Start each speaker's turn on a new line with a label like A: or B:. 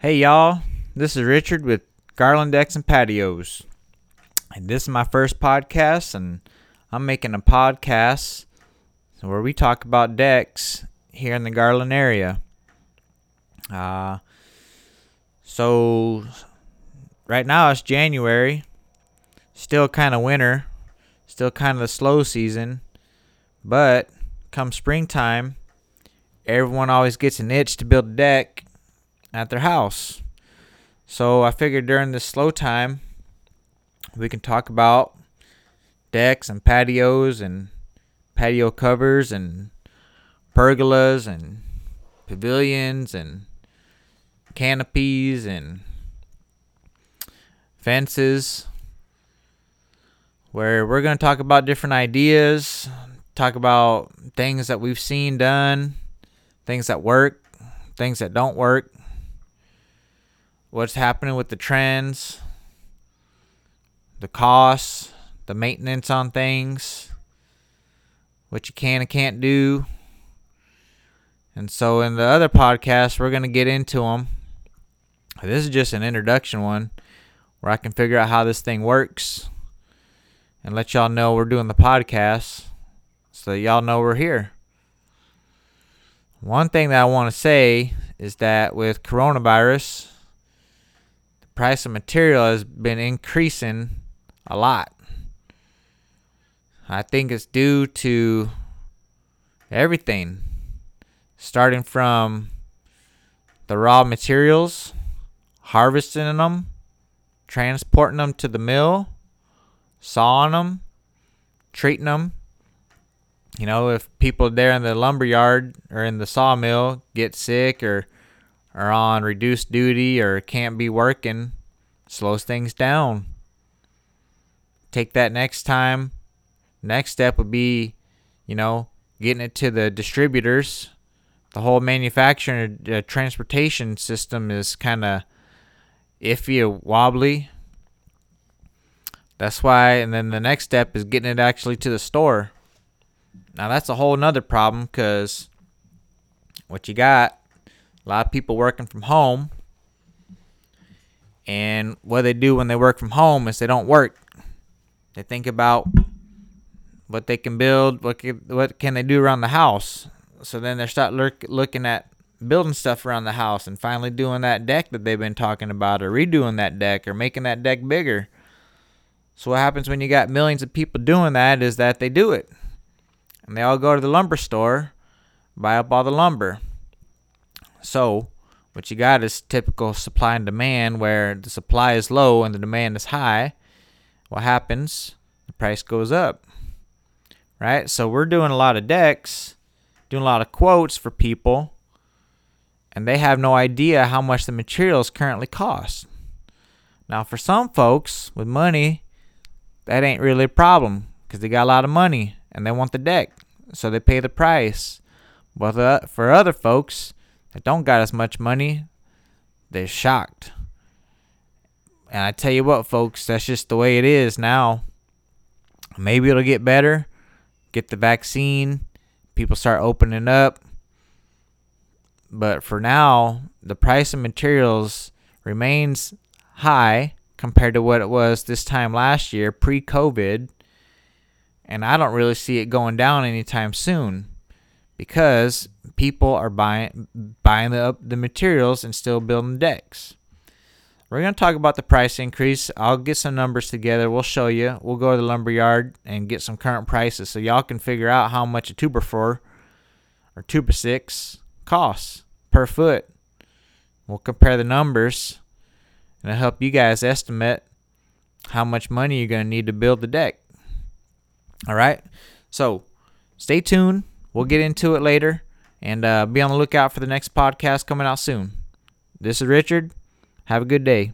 A: Hey y'all, this is Richard with Garland Decks and Patios. And this is my first podcast, and I'm making a podcast where we talk about decks here in the Garland area. Uh, so, right now it's January, still kind of winter, still kind of the slow season, but come springtime, everyone always gets an itch to build a deck at their house. So I figured during this slow time, we can talk about decks and patios and patio covers and pergolas and pavilions and canopies and fences where we're going to talk about different ideas, talk about things that we've seen done, things that work, things that don't work, what's happening with the trends, the costs, the maintenance on things, what you can and can't do. And so in the other podcast, we're going to get into them. This is just an introduction one where I can figure out how this thing works and let y'all know we're doing the podcast so that y'all know we're here. One thing that I want to say is that with coronavirus, price of material has been increasing a lot. I think it's due to everything, starting from the raw materials, harvesting them, transporting them to the mill, sawing them, treating them. You know, if people there in the lumber yard or in the sawmill get sick or are on reduced duty or can't be working, slows things down. Take that next time. Next step would be, you know, getting it to the distributors. The whole manufacturing uh, transportation system is kind of iffy or wobbly. That's why, and then the next step is getting it actually to the store. Now, that's a whole nother problem because what you got a lot of people working from home. And what they do when they work from home is they don't work. They think about what they can build, what can, what can they do around the house. So then they start look, looking at building stuff around the house and finally doing that deck that they've been talking about or redoing that deck or making that deck bigger. So what happens when you got millions of people doing that is that they do it. And they all go to the lumber store, buy up all the lumber. So, what you got is typical supply and demand where the supply is low and the demand is high. What happens? The price goes up. Right? So, we're doing a lot of decks, doing a lot of quotes for people, and they have no idea how much the materials currently cost. Now, for some folks with money, that ain't really a problem because they got a lot of money and they want the deck, so they pay the price. But uh, for other folks, that don't got as much money, they're shocked. And I tell you what, folks, that's just the way it is now. Maybe it'll get better. Get the vaccine, people start opening up. But for now, the price of materials remains high compared to what it was this time last year, pre COVID. And I don't really see it going down anytime soon because people are buying buying the the materials and still building decks. We're going to talk about the price increase. I'll get some numbers together. We'll show you. We'll go to the lumber yard and get some current prices so y'all can figure out how much a two by four or two by six costs per foot. We'll compare the numbers and it'll help you guys estimate how much money you're going to need to build the deck. All right. So stay tuned. We'll get into it later and uh, be on the lookout for the next podcast coming out soon. This is Richard. Have a good day.